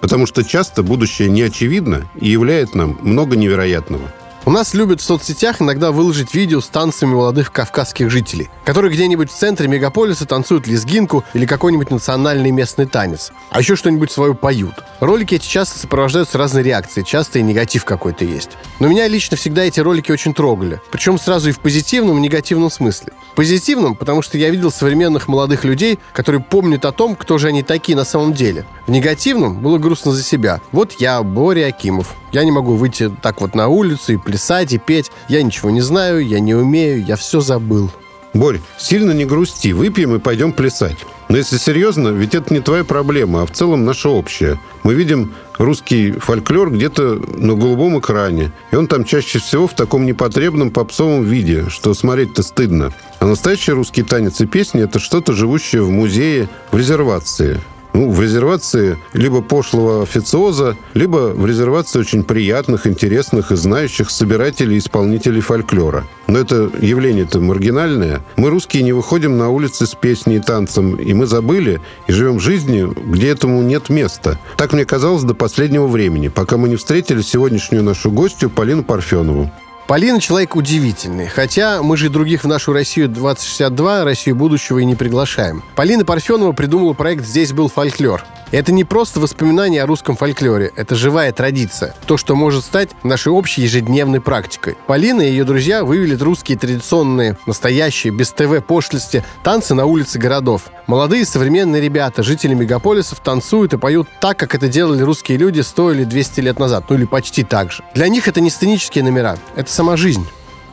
потому что часто будущее не очевидно и являет нам много невероятного. У нас любят в соцсетях иногда выложить видео с танцами молодых кавказских жителей, которые где-нибудь в центре мегаполиса танцуют лезгинку или какой-нибудь национальный местный танец. А еще что-нибудь свое поют. Ролики эти часто сопровождаются разной реакцией, часто и негатив какой-то есть. Но меня лично всегда эти ролики очень трогали. Причем сразу и в позитивном, и в негативном смысле. Позитивном, потому что я видел современных молодых людей, которые помнят о том, кто же они такие на самом деле. В негативном было грустно за себя. Вот я, Боря Акимов. Я не могу выйти так вот на улицу и плясать, и петь. Я ничего не знаю, я не умею, я все забыл. Борь, сильно не грусти, выпьем и пойдем плясать. Но если серьезно, ведь это не твоя проблема, а в целом наша общая. Мы видим русский фольклор где-то на голубом экране. И он там чаще всего в таком непотребном попсовом виде, что смотреть-то стыдно. А настоящий русский танец и песни – это что-то живущее в музее, в резервации ну, в резервации либо пошлого официоза, либо в резервации очень приятных, интересных и знающих собирателей и исполнителей фольклора. Но это явление-то маргинальное. Мы, русские, не выходим на улицы с песней и танцем, и мы забыли и живем жизнью, где этому нет места. Так мне казалось до последнего времени, пока мы не встретили сегодняшнюю нашу гостью Полину Парфенову. Полина человек удивительный. Хотя мы же других в нашу Россию 2062, Россию будущего и не приглашаем. Полина Парфенова придумала проект «Здесь был фольклор». Это не просто воспоминание о русском фольклоре, это живая традиция. То, что может стать нашей общей ежедневной практикой. Полина и ее друзья вывели русские традиционные, настоящие, без ТВ пошлости, танцы на улице городов. Молодые современные ребята, жители мегаполисов, танцуют и поют так, как это делали русские люди 100 или 200 лет назад, ну или почти так же. Для них это не сценические номера, это сама жизнь.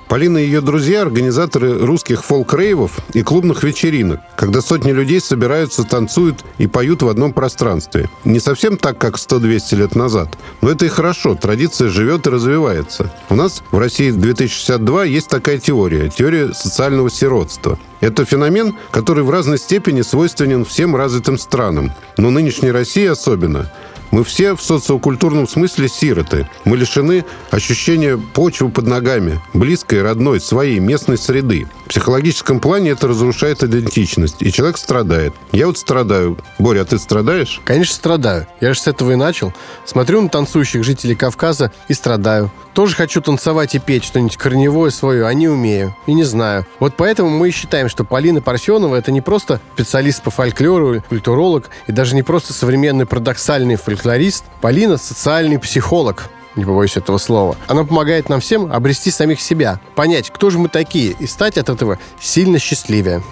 Полина и ее друзья – организаторы русских фолк-рейвов и клубных вечеринок, когда сотни людей собираются, танцуют и поют в одном пространстве. Не совсем так, как 100-200 лет назад, но это и хорошо, традиция живет и развивается. У нас в России 2062 есть такая теория – теория социального сиротства. Это феномен, который в разной степени свойственен всем развитым странам, но нынешней России особенно – мы все в социокультурном смысле сироты. Мы лишены ощущения почвы под ногами, близкой, родной, своей, местной среды. В психологическом плане это разрушает идентичность, и человек страдает. Я вот страдаю. Боря, а ты страдаешь? Конечно, страдаю. Я же с этого и начал. Смотрю на танцующих жителей Кавказа и страдаю. Тоже хочу танцевать и петь что-нибудь корневое свое, а не умею. И не знаю. Вот поэтому мы и считаем, что Полина Парфенова это не просто специалист по фольклору, культуролог, и даже не просто современный парадоксальный фольклор фольклорист, Полина – социальный психолог не побоюсь этого слова. Она помогает нам всем обрести самих себя, понять, кто же мы такие, и стать от этого сильно счастливее.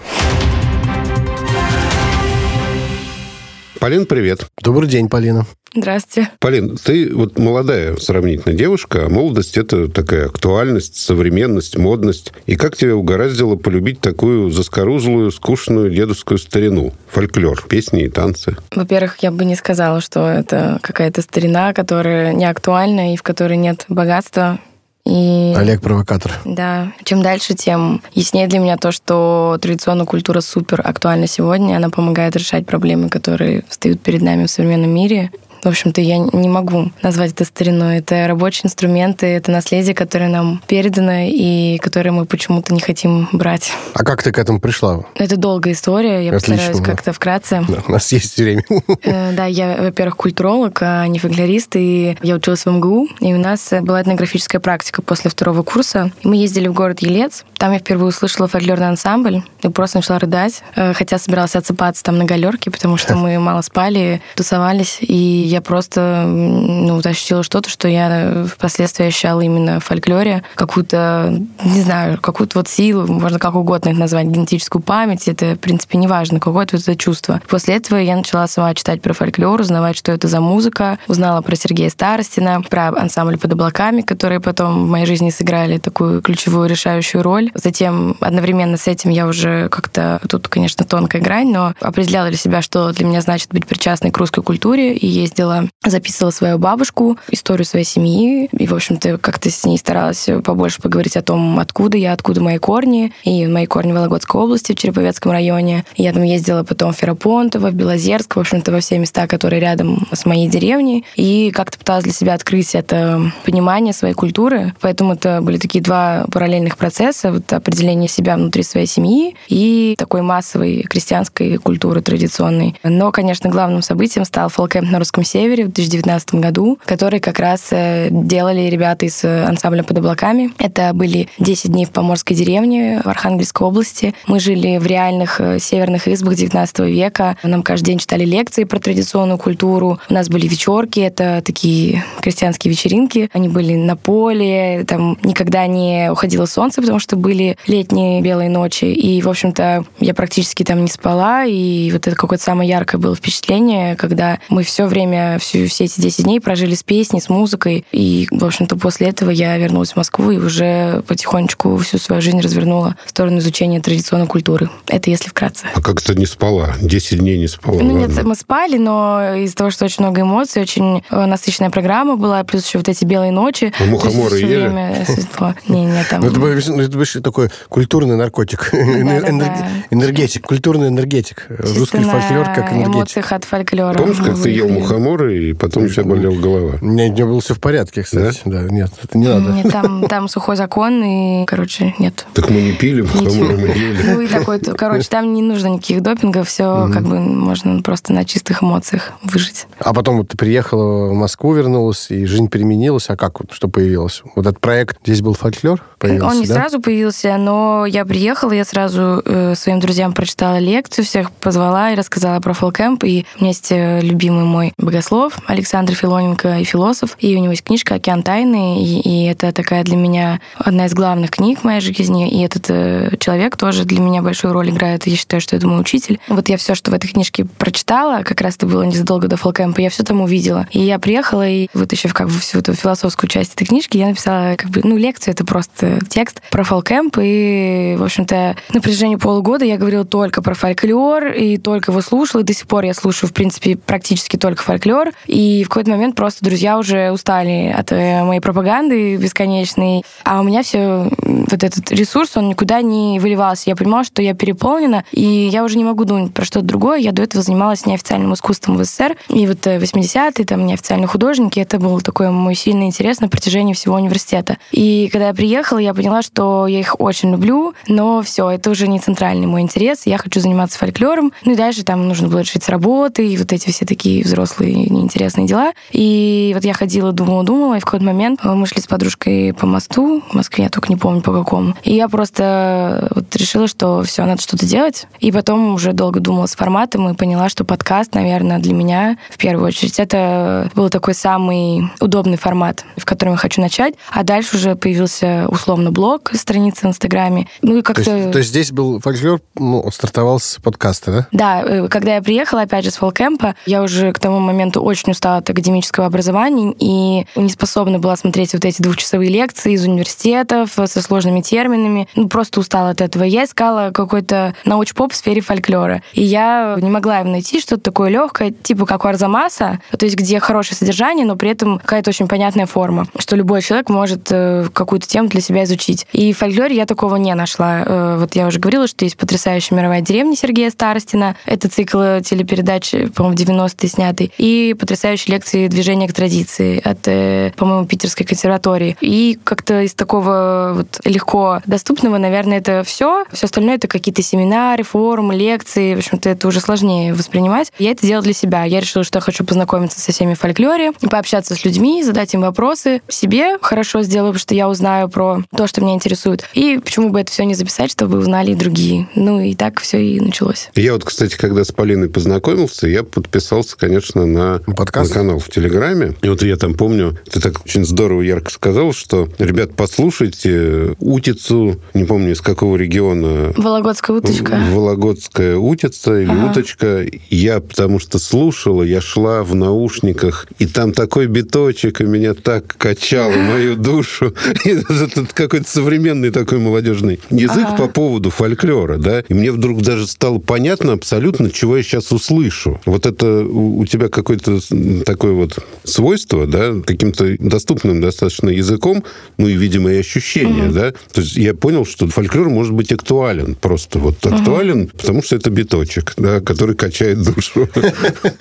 Полин, привет. Добрый день, Полина. Здравствуйте. Полин, ты вот молодая сравнительно девушка, а молодость – это такая актуальность, современность, модность. И как тебя угораздило полюбить такую заскорузлую, скучную дедовскую старину? Фольклор, песни и танцы. Во-первых, я бы не сказала, что это какая-то старина, которая не актуальна и в которой нет богатства и... Олег провокатор. Да. Чем дальше, тем яснее для меня то, что традиционная культура супер актуальна сегодня. Она помогает решать проблемы, которые встают перед нами в современном мире. В общем-то, я не могу назвать это стариной. Это рабочие инструменты, это наследие, которое нам передано и которое мы почему-то не хотим брать. А как ты к этому пришла? Это долгая история, я Отлично, постараюсь да. как-то вкратце. Да, у нас есть время. Э, Да, я, во-первых, культуролог, а не фольклорист, и я училась в МГУ, и у нас была этнографическая практика после второго курса. Мы ездили в город Елец, там я впервые услышала фольклорный ансамбль, и просто начала рыдать, э, хотя собиралась отсыпаться там на галерке, потому что мы мало спали, тусовались, и я просто ну, вот ощутила что-то, что я впоследствии ощущала именно в фольклоре, какую-то, не знаю, какую-то вот силу, можно как угодно это назвать, генетическую память, это, в принципе, не важно, какое-то это чувство. После этого я начала сама читать про фольклор, узнавать, что это за музыка, узнала про Сергея Старостина, про ансамбль под облаками, которые потом в моей жизни сыграли такую ключевую решающую роль. Затем одновременно с этим я уже как-то, тут, конечно, тонкая грань, но определяла для себя, что для меня значит быть причастной к русской культуре, и ездила, записывала свою бабушку, историю своей семьи, и, в общем-то, как-то с ней старалась побольше поговорить о том, откуда я, откуда мои корни, и мои корни в Вологодской области, в Череповецком районе. Я там ездила потом в Ферапонтово, в Белозерск, в общем-то, во все места, которые рядом с моей деревней, и как-то пыталась для себя открыть это понимание своей культуры. Поэтому это были такие два параллельных процесса, вот определение себя внутри своей семьи и такой массовой крестьянской культуры традиционной. Но, конечно, главным событием стал фолкэмп на Русском Севере в 2019 году, который как раз э, делали ребята из э, ансамбля «Под облаками». Это были 10 дней в Поморской деревне в Архангельской области. Мы жили в реальных э, северных избах 19 века. Нам каждый день читали лекции про традиционную культуру. У нас были вечерки, это такие крестьянские вечеринки. Они были на поле, там никогда не уходило солнце, потому что были летние белые ночи. И, в общем-то, я практически там не спала. И вот это какое-то самое яркое было впечатление, когда мы все время, всю, все эти 10 дней прожили с песней, с музыкой. И, в общем-то, после этого я вернулась в Москву и уже потихонечку всю свою жизнь развернула в сторону изучения традиционной культуры. Это если вкратце. А как ты не спала? Десять дней не спала. Ну нет, ладно. мы спали, но из-за того, что очень много эмоций, очень э, насыщенная программа была, плюс еще вот эти белые ночи. А мухоморы есть ели? время светло. Не, не, там... Ну, это, больше- ну, такой культурный наркотик. Энергетик, культурный энергетик. Русский фольклор как энергетик. эмоциях от фольклора. Помнишь, как ты ел выехали. Мухоморы, и потом у тебя болела голова? У меня не было все в порядке, кстати. Да? нет, это не надо. Нет, там, там сухой закон, и, короче, нет. Так мы не пили, мухоморы мы ели. Ну и такой, короче, там не нужно никаких допингов, все как бы можно просто на чистых эмоциях выжить. А потом вот ты приехала в Москву, вернулась, и жизнь переменилась. А как вот, что появилось? Вот этот проект «Здесь был фольклор» появился, Он не да? сразу появился, но я приехала, я сразу э, своим друзьям прочитала лекцию, всех позвала и рассказала про фолкэмп. И у меня есть э, любимый мой богослов Александр Филоненко и философ, и у него есть книжка «Океан тайны», и, и это такая для меня одна из главных книг в моей жизни, и этот э, человек тоже для меня большую роль играет, я считаю, что это мой учитель. Вот я все, что в этой книжке прочитала, как раз это было незадолго до фолкэмпа, я все там увидела. И я приехала, и вытащив как бы всю эту философскую часть этой книжки, я написала как бы, ну, лекцию, это просто текст про фолкэмп, и, в общем-то, на протяжении полугода я говорила только про фольклор, и только его слушала, и до сих пор я слушаю, в принципе, практически только фольклор, и в какой-то момент просто друзья уже устали от э, моей пропаганды бесконечной, а у меня все вот этот ресурс, он никуда не выливался. Я понимала, что я переполнена, и я уже не могу думать про что-то другое. Я до этого занималась неофициальным искусством в СССР, и вот э, 80-е, там, неофициальные художники, это был такой мой сильный интерес на протяжении всего университета. И когда я приехала, я поняла, что я их очень люблю, но все, это уже не центральный мой интерес. Я хочу заниматься фольклором. Ну и дальше там нужно было решить работы, и вот эти все такие взрослые неинтересные дела. И вот я ходила, думала, думала, и в какой-то момент э, мы шли с подружкой по мосту в Москве, я только не помню по какому. И я просто вот решила, что все, надо что-то делать. И потом уже долго думала с форматом и поняла, что подкаст, наверное, для меня в первую очередь это был такой самый удобный формат, в котором я хочу начать. А дальше уже появился условно блог, страница в Инстаграме. Ну и То как-то... есть, то есть здесь был фольклор, ну, стартовал с подкаста, да? Да, э, когда я приехала, опять же, с фолкэмпа, я уже к тому моменту очень устала от академического образования и не способна была смотреть вот эти двухчасовые лекции из университетов со сложными терминами. Ну, просто устала от этого. Я искала какой-то научпоп в сфере фольклора. И я не могла его найти, что-то такое легкое, типа как у Арзамаса, то есть где хорошее содержание, но при этом какая-то очень понятная форма, что любой человек может э, какую-то тему для себя изучить. И в фольклоре я такого не нашла. Э, Вот я уже говорила, что есть потрясающая мировая деревня Сергея Старостина. Это цикл телепередач, по-моему, в 90-е снятый. И и потрясающие лекции движения к традиции от, э, по-моему, Питерской консерватории. И как-то из такого вот легко доступного, наверное, это все. Все остальное это какие-то семинары, форумы, лекции. В общем-то, это уже сложнее воспринимать. Я это делала для себя. Я решила, что я хочу познакомиться со всеми в фольклоре, пообщаться с людьми, задать им вопросы. Себе хорошо сделаю, потому что я узнаю про то, что меня интересует. И почему бы это все не записать, чтобы узнали и другие. Ну и так все и началось. Я вот, кстати, когда с Полиной познакомился, я подписался, конечно, на, Подкаст? на канал в Телеграме. И вот я там помню, ты так очень здорово, ярко сказал, что, ребят, послушайте утицу, не помню, из какого региона. Вологодская уточка. Вологодская утица или Ага. уточка. Я потому что слушала, я шла в наушниках, и там такой биточек, и меня так качало мою душу. Это какой-то современный такой молодежный язык по поводу фольклора, да. И мне вдруг даже стало понятно абсолютно, чего я сейчас услышу. Вот это у тебя какое-то такое вот свойство, да, каким-то доступным достаточно языком, ну и, видимо, и ощущение, да. То есть я понял, что фольклор может быть актуален просто. Вот актуален, потому что это биточек, да, который качает душу.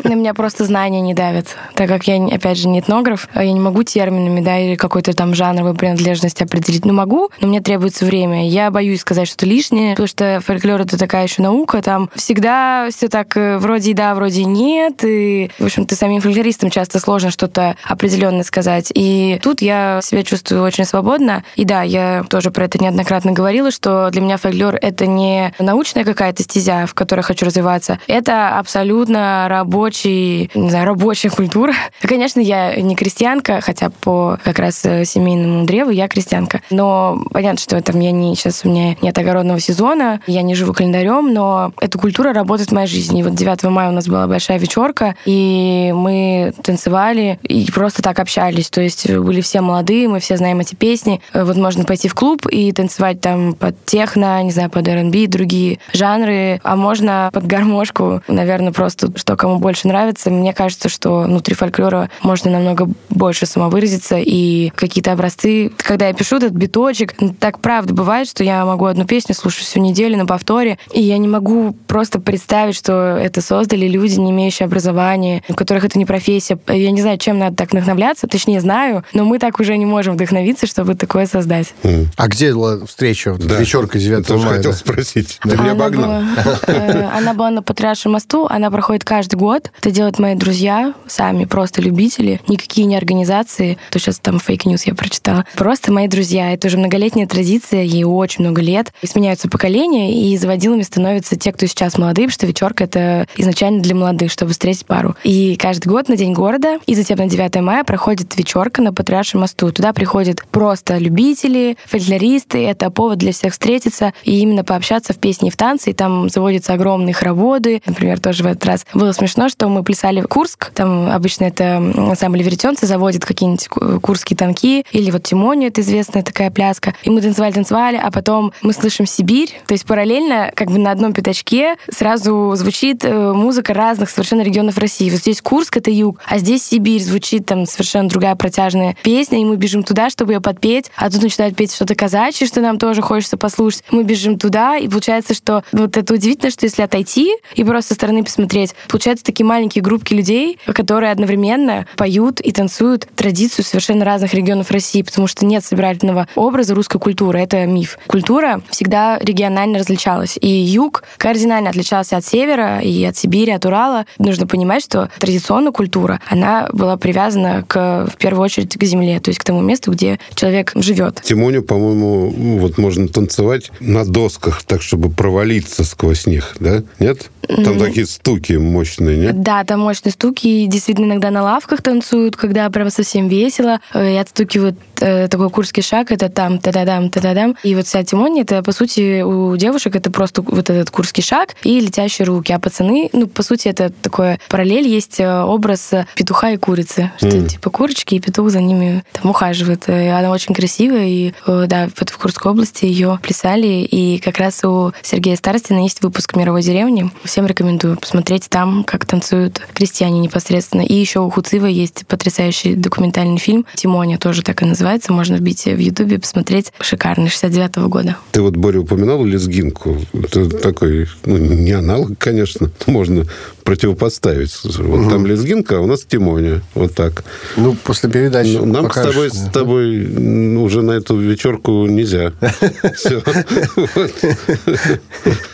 На меня просто знания не давят. Так как я, опять же, не этнограф, а я не могу терминами, да, или какой-то там жанровой принадлежность определить. Ну, могу, но мне требуется время. Я боюсь сказать что-то лишнее, потому что фольклор — это такая еще наука, там всегда все так э, вроде и да, вроде и нет, и, в общем-то, самим фольклористам часто сложно что-то определенное сказать. И тут я себя чувствую очень свободно. И да, я тоже про это неоднократно говорила, что для меня фольклор — это не научная какая-то стезя, в которой хочу развиваться, это абсолютно рабочий, не знаю, рабочая культура. Конечно, я не крестьянка, хотя по как раз э, семейному древу я крестьянка. Но понятно, что там я не сейчас у меня нет огородного сезона, я не живу календарем, но эта культура работает в моей жизни. И вот 9 мая у нас была большая вечерка, и мы танцевали и просто так общались. То есть были все молодые, мы все знаем эти песни. Э, Вот можно пойти в клуб и танцевать там под техно, не знаю, под R&B, другие жанры, а можно под гармошку, наверное, просто что кому больше нравится. Мне кажется, что внутри фольклора можно намного больше самовыразиться, и какие-то образцы, когда я пишу этот биточек, так правда бывает, что я могу одну песню слушать всю неделю на повторе, и я не могу просто представить, что это создали люди, не имеющие образования, у которых это не профессия. Я не знаю, чем надо так вдохновляться, точнее знаю, но мы так уже не можем вдохновиться, чтобы такое создать. А где была встреча? Да. Вечерка 9 Тоже мая. хотел да? спросить. Ты меня Она обогнал. была, э, она была на Патриаршем мосту, она проходит каждый год. Это делают мои друзья, сами, просто любители. Никакие не организации. То сейчас там fake news я прочитала. Просто мои друзья. Это уже многолетняя традиция, ей очень много лет. И сменяются поколения, и заводилами становятся те, кто сейчас молодые, потому что вечерка — это изначально для молодых, чтобы встретить пару. И каждый год на День города и затем на 9 мая проходит вечерка на Патриаршем мосту. Туда приходят просто любители, фольклористы. Это повод для всех встретиться и именно пообщаться в песне и в танце. И там заводятся огромные хороводы. Например, тоже в этот раз было смешно, что мы плясали в Курск. Там обычно это ансамбль веретенцы заводит какие-нибудь ку- курские танки. Или вот Тимония, это известная такая пляска. И мы танцевали-танцевали, а потом мы слышим Сибирь. То есть параллельно, как бы на одном пятачке, сразу звучит э, музыка разных совершенно регионов России. Вот здесь Курск — это юг, а здесь Сибирь. Звучит там совершенно другая протяжная песня, и мы бежим туда, чтобы ее подпеть. А тут начинают петь что-то казачье, что нам тоже хочется послушать. Мы бежим туда, и получается, что вот это удивительно, что если отойти и просто со стороны посмотреть, получаются такие маленькие группки людей, которые одновременно поют и танцуют традицию совершенно разных регионов России, потому что нет собирательного образа русской культуры. Это миф. Культура всегда регионально различалась. И юг кардинально отличался от севера и от Сибири, от Урала. Нужно понимать, что традиционная культура, она была привязана к, в первую очередь к земле, то есть к тому месту, где человек живет. Тимоню, по-моему, ну, вот можно танцевать на досках, так, чтобы провалиться сквозь них, да? Нет? Там такие стуки мощные, нет? Да, там мощные стуки. И действительно, иногда на лавках танцуют, когда прям совсем весело. Э, И отстукивают э, такой курский шаг, это там, та-да-дам, та-да-дам. И вот вся Тимония, это, по сути, у девушек это просто вот этот курский шаг и летящие руки. А пацаны, ну, по сути, это такое параллель, есть э, образ э, петуха и курицы. Что Мгм. типа курочки, и петух за ними там ухаживает. Э, Она очень красивая, и да, вот в Курской области ее плясали. И как раз у Сергея Старостина есть выпуск «Мировой деревни». Всем рекомендую посмотреть там, как танцуют крестьяне непосредственно. И еще у Хуцива есть потрясающий документальный фильм «Тимоня», тоже так и называется. Можно вбить в Ютубе, посмотреть. Шикарный, 69-го года. Ты вот, Боря, упоминал лезгинку. Это такой, ну, не аналог, конечно. Можно противопоставить. Вот там лезгинка, а у нас Тимоня. Вот так. Ну, после передачи Ну, нам с тобой, с тобой м, уже на эту вечерку нельзя.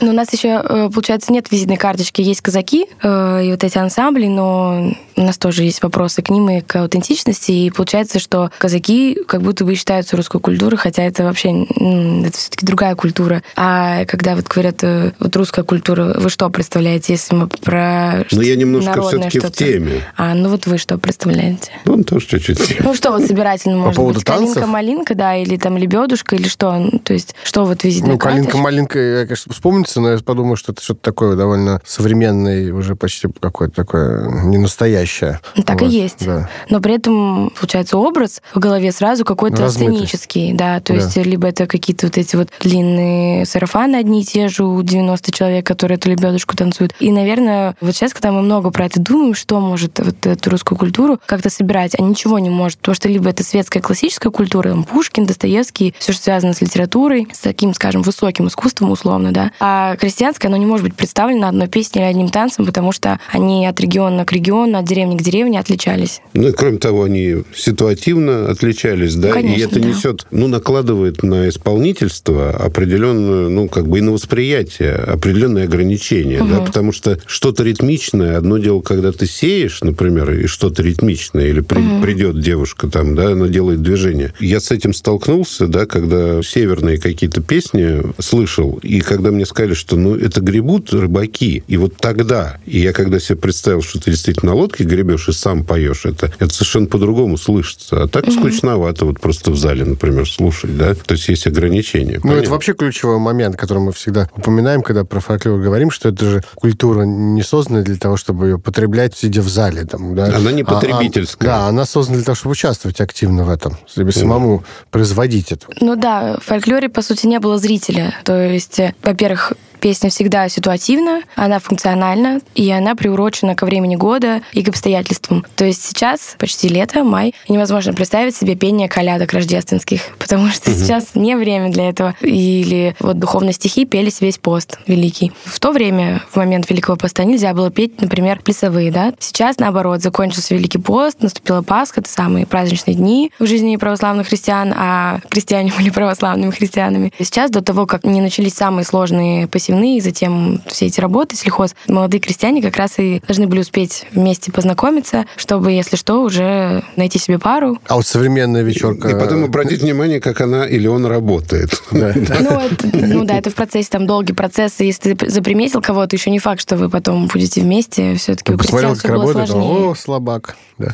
Ну, у нас еще, э, получается, нет визитной карточки, есть казаки э, и вот эти ансамбли, но у нас тоже есть вопросы к ним и к аутентичности, и получается, что казаки как будто бы считаются русской культурой, хотя это вообще, это все-таки другая культура. А когда вот говорят, э, вот русская культура, вы что представляете, если мы про Но я немножко все-таки в теме. А, ну вот вы что представляете? Ну, тоже чуть-чуть. Ну что вот собирательно может поводу быть? танцев? Калинка-малинка, да, или там лебедушка, или что? Ну, То есть что вот визитная Ну, калинка-малинка, я, конечно, вспомнится, но я подумал, что это что-то такое довольно современное, уже почти какое-то такое не настоящее. Ну, Так Вот, и есть. Да. Но при этом, получается, образ в голове сразу какой-то Размытый. сценический, да, то Да. есть либо это какие-то вот эти вот длинные сарафаны одни и те же у 90 человек, которые эту лебедушку танцуют. И, наверное, вот сейчас, когда мы много про это думаем, что может вот эту русскую культуру как-то собирать, а ничего не может, потому что либо это светская классическая культура, там, Пушкин, Достоевский, все, что связано с литературой, с таким, скажем, высоким искусством условно, да, а крестьянское, оно не может быть представлено одной песней или одним танцем, потому что они от региона к региону, от деревни к деревне отличались. Ну и кроме того, они ситуативно отличались, да, и Конечно, это да. несет, ну, накладывает на исполнительство определенную, ну, как бы и на восприятие определенные ограничения, да, потому что что-то ритмичное, одно дело, когда ты сеешь, например, и что-то ритмичное, или при- придет девушка там, да, она делает движение. Я с этим столкнулся, да, когда северные какие-то песни слышал, и когда мне сказали, что, ну, это гребут рыбаки, и вот тогда, и я когда себе представил, что ты действительно на лодке гребешь и сам поешь, это, это совершенно по-другому слышится. А так скучновато вот просто в зале, например, слушать, да? То есть есть ограничения. Ну, это вообще ключевой момент, который мы всегда упоминаем, когда про фольклор говорим, что это же культура не создана для того, чтобы ее потреблять, сидя в зале. Там, да? Она не А- а- потребительская. да, она создана для того, чтобы участвовать активно в этом, чтобы самому производить это. Ну да, в фольклоре, по сути, не было зрителя. То есть, э, во-первых, песня всегда ситуативна, она функциональна, и она приурочена ко времени года и к обстоятельствам. То есть сейчас, почти лето, май, невозможно представить себе пение колядок рождественских, потому что сейчас не время для этого. Или вот духовные стихи пелись весь пост великий. В то время, в момент Великого поста, нельзя было петь, например, плясовые, да? Сейчас, наоборот, закончился Великий пост, наступила Пасха, это самые праздничные дни в жизни православных христиан, а крестьяне были православными христианами. И сейчас, до того, как не начались самые сложные посевные, и затем все эти работы, сельхоз, молодые крестьяне как раз и должны были успеть вместе познакомиться, чтобы, если что, уже найти себе пару. А вот современная вечерка... И потом обратить внимание, как она или он работает. Ну, ну да, это в процессе, там долгий процесс. И Если ты заприметил кого-то, еще не факт, что вы потом будете вместе. Все-таки у крестьян как все было сложнее. о, слабак.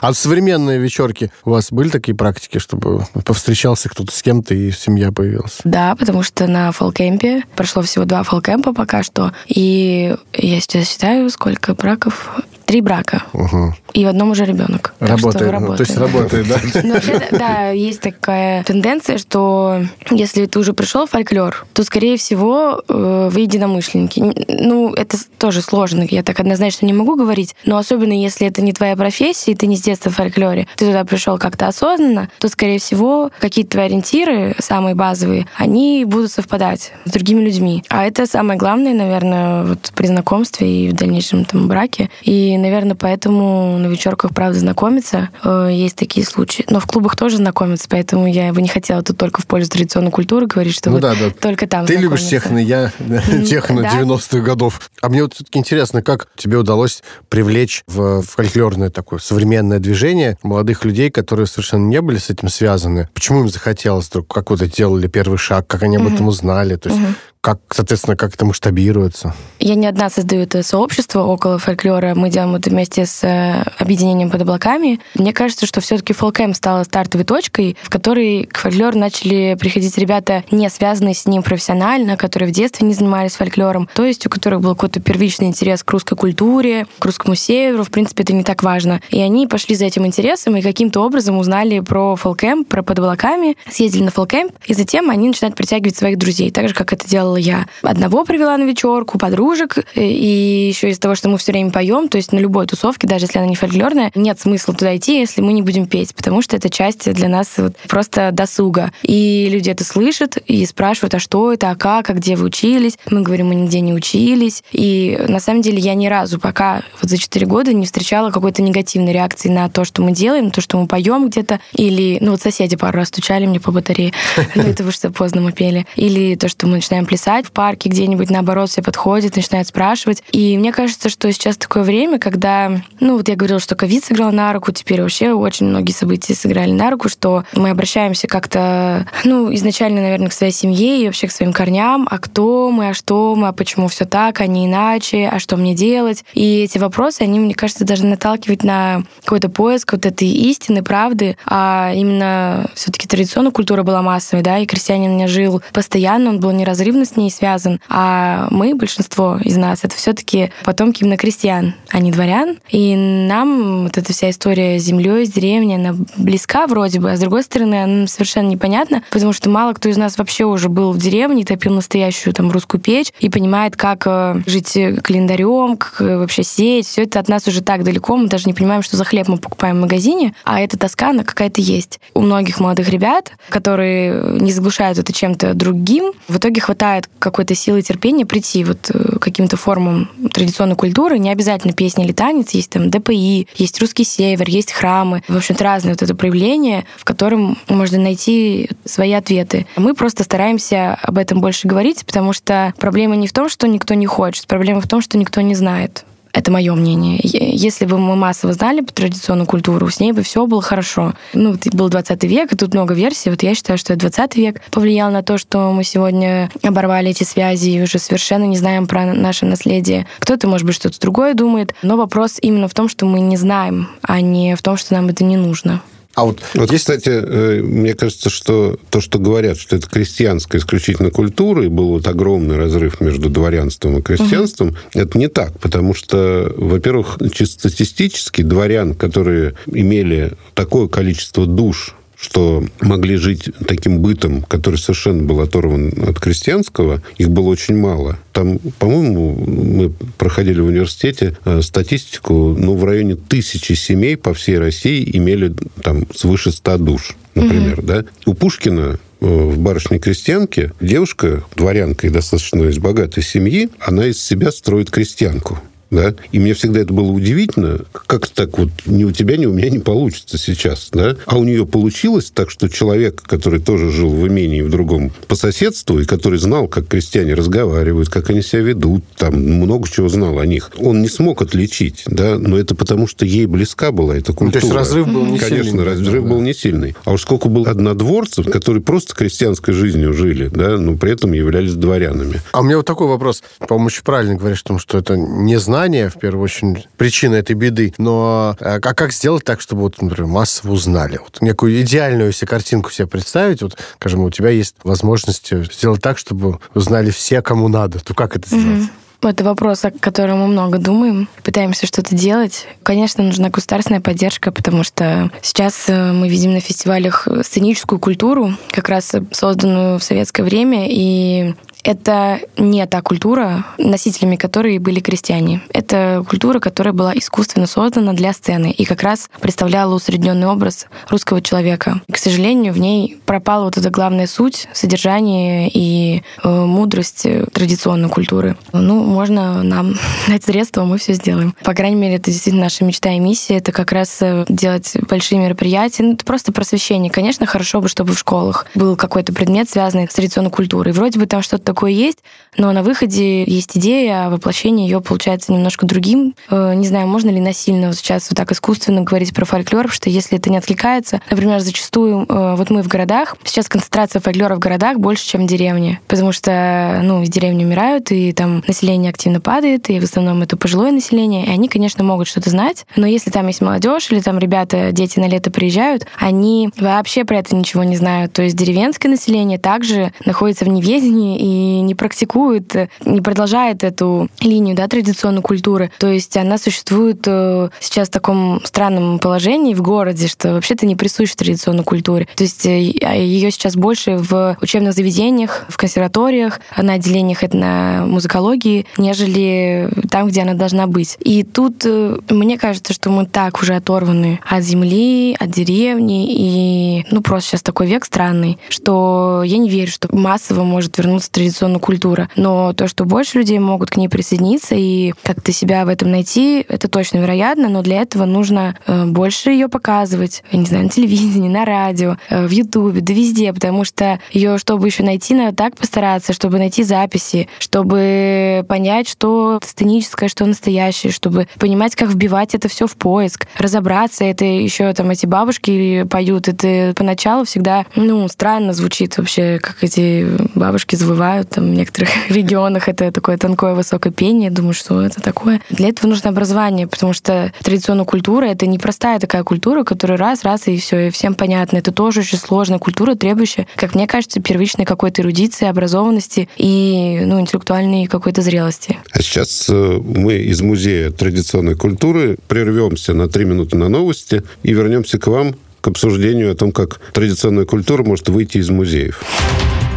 А современные вечерки, у вас были такие практики, чтобы повстречался кто-то с кем-то и семья появилась? Да, потому что на фолкемпе прошло всего два фолкемпа пока что. И я сейчас считаю, сколько браков. Три брака. Угу. И в одном уже ребенок. Так Работает. ну, то есть работает, да? Вообще, да, есть такая тенденция, что если ты уже пришел в фольклор, то, скорее всего, э, вы единомышленники. Ну, это тоже сложно, я так однозначно не могу говорить, но особенно если это не твоя профессия, и ты не с детства в фольклоре, ты туда пришел как-то осознанно, то, скорее всего, какие-то твои ориентиры, самые базовые, они будут совпадать с другими людьми. А это самое главное, наверное, вот при знакомстве и в дальнейшем там браке. И, наверное, поэтому на вечерках, правда, знакомиться. Э, Есть такие случаи. Но в клубах тоже знакомятся, поэтому я бы не хотела тут только в пользу традиционной культуры говорить, что Ну вот да, да. только там Ты любишь техно, я техно да. 90-х годов. А мне вот все-таки интересно, как тебе удалось привлечь в фольклорное такое современное движение молодых людей, которые совершенно не были с этим связаны. Почему им захотелось вдруг? Как вот сделали первый шаг? Как они об этом узнали? То есть как, соответственно, как это масштабируется? Я не одна создаю это сообщество около фольклора. Мы делаем это вместе с э, объединением под облаками. Мне кажется, что все-таки фолкэм стала стартовой точкой, в которой к фольклору начали приходить ребята, не связанные с ним профессионально, которые в детстве не занимались фольклором, то есть у которых был какой-то первичный интерес к русской культуре, к русскому северу. В принципе, это не так важно. И они пошли за этим интересом и каким-то образом узнали про фолкэм, про под облаками, съездили на фолкэм, и затем они начинают притягивать своих друзей, так же, как это делала я. Одного привела на вечерку, подружек, и еще из-за того, что мы все время поем, то есть на любой тусовке, даже если она не фольклорная, нет смысла туда идти, если мы не будем петь, потому что это часть для нас вот просто досуга. И люди это слышат и спрашивают, а что это, а как, а где вы учились? Мы говорим, мы нигде не учились. И на самом деле я ни разу пока вот за четыре года не встречала какой-то негативной реакции на то, что мы делаем, то, что мы поем где-то, или, ну вот соседи пару раз стучали мне по батарее, но это вы что поздно мы пели, или то, что мы начинаем плясать в парке где-нибудь, наоборот, все подходят, начинают спрашивать. И мне кажется, что сейчас такое время, когда, ну вот я говорила, что ковид сыграл на руку, теперь вообще очень многие события сыграли на руку, что мы обращаемся как-то, ну, изначально, наверное, к своей семье и вообще к своим корням, а кто мы, а что мы, а почему все так, а не иначе, а что мне делать. И эти вопросы, они, мне кажется, должны наталкивать на какой-то поиск вот этой истины, правды, а именно все-таки традиционная культура была массовой, да, и крестьянин не жил постоянно, он был неразрывно с ней связан, а мы, большинство из нас, это все-таки потомки именно крестьян, а не дворян, и нам вот эта вся история с землей, с деревней, она близка вроде бы, а с другой стороны, она совершенно непонятна, потому что мало кто из нас вообще уже был в деревне, топил настоящую там русскую печь и понимает, как э, жить календарем, как э, вообще сеять. Все это от нас уже так далеко, мы даже не понимаем, что за хлеб мы покупаем в магазине, а эта тоска, она какая-то есть. У многих молодых ребят, которые не заглушают это чем-то другим, в итоге хватает какой-то силы терпения прийти вот э, к каким-то формам традиционной культуры. Не обязательно песня или танец, есть там ДПИ, есть русский север, есть храмы. В общем-то, разные вот это проявления, в котором можно найти свои ответы. Мы просто стараемся об этом больше говорить, потому что проблема не в том, что никто не хочет, проблема в том, что никто не знает. Это мое мнение. Если бы мы массово знали традиционную культуру, с ней бы все было хорошо. Ну, был 20 век, и тут много версий. Вот я считаю, что 20 век повлиял на то, что мы сегодня оборвали эти связи и уже совершенно не знаем про наше наследие. Кто-то, может быть, что-то другое думает. Но вопрос именно в том, что мы не знаем, а не в том, что нам это не нужно. А вот, вот есть... кстати, э, мне кажется, что то, что говорят, что это крестьянская исключительно культура, и был вот огромный разрыв между дворянством и крестьянством, угу. это не так, потому что, во-первых, чисто статистически дворян, которые имели такое количество душ что могли жить таким бытом, который совершенно был оторван от крестьянского, их было очень мало. Там, по-моему, мы проходили в университете э, статистику, ну, в районе тысячи семей по всей России имели там свыше ста душ, например, угу. да. У Пушкина э, в «Барышне-крестьянке» девушка, дворянка и достаточно из богатой семьи, она из себя строит крестьянку да, и мне всегда это было удивительно, как так вот ни у тебя, ни у меня не получится сейчас, да, а у нее получилось так, что человек, который тоже жил в имении в другом по соседству, и который знал, как крестьяне разговаривают, как они себя ведут, там много чего знал о них, он не смог отличить, да, но это потому, что ей близка была эта культура. Ну, то есть разрыв был не Конечно, сильный. разрыв да. был не сильный. А уж сколько было однодворцев, которые просто крестьянской жизнью жили, да, но при этом являлись дворянами. А у меня вот такой вопрос. По-моему, правильно говоришь, что это не знание, знание, в первую очередь, причина этой беды. Но а как сделать так, чтобы, вот, например, массово узнали? Вот некую идеальную себе картинку себе представить, вот, скажем, у тебя есть возможность сделать так, чтобы узнали все, кому надо. То как это сделать? Mm-hmm. Это вопрос, о котором мы много думаем, пытаемся что-то делать. Конечно, нужна государственная поддержка, потому что сейчас э, мы видим на фестивалях сценическую культуру, как раз созданную в советское время, и это не та культура, носителями которой были крестьяне. Это культура, которая была искусственно создана для сцены и как раз представляла усредненный образ русского человека. К сожалению, в ней пропала вот эта главная суть, содержание и э, мудрость традиционной культуры. Ну, можно нам дать средства, мы все сделаем. По крайней мере, это действительно наша мечта и миссия. Это как раз э, делать большие мероприятия. Ну, это просто просвещение. Конечно, хорошо бы, чтобы в школах был какой-то предмет, связанный с традиционной культурой. Вроде бы там что-то такое есть, но на выходе есть идея, а воплощение ее получается немножко другим. Э, не знаю, можно ли насильно сейчас вот так искусственно говорить про фольклор, что если это не откликается, например, зачастую э, вот мы в городах, сейчас концентрация фольклора в городах больше, чем в деревне, потому что, ну, из деревни умирают, и там население активно падает, и в основном это пожилое население, и они, конечно, могут что-то знать, но если там есть молодежь или там ребята, дети на лето приезжают, они вообще про это ничего не знают. То есть деревенское население также находится в неведении, и не, практикует, не продолжает эту линию да, традиционной культуры. То есть она существует э, сейчас в таком странном положении в городе, что вообще-то не присуща традиционной культуре. То есть э, а ее сейчас больше в учебных заведениях, в консерваториях, на отделениях на музыкологии, нежели там, где она должна быть. И тут э, мне кажется, что мы так уже оторваны от земли, от деревни, и ну просто сейчас такой век странный, что я не верю, что массово может вернуться традиционная культура. Но то, что больше людей могут к ней присоединиться и как-то себя в этом найти, это точно вероятно, но для этого нужно э, больше ее показывать, я не знаю, на телевидении, на радио, э, в Ютубе, да везде, потому что ее, чтобы еще найти, надо так постараться, чтобы найти записи, чтобы понять, что сценическое, что настоящее, чтобы понимать, как вбивать это все в поиск, разобраться. Это еще там эти бабушки поют, это поначалу всегда, ну, странно звучит вообще, как эти бабушки завывают там в некоторых регионах. Это такое тонкое высокое пение. Думаю, что это такое. Для этого нужно образование, потому что традиционная культура — это непростая такая культура, которая раз, раз, и все, и всем понятно. Это тоже очень сложная культура, требующая, как мне кажется, первичной какой-то эрудиции, образованности и ну, интеллектуальной какой-то зрелости. А сейчас э, мы из Музея традиционной культуры прервемся на три минуты на новости и вернемся к вам к обсуждению о том, как традиционная культура может выйти из музеев.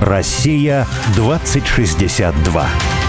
Россия 2062.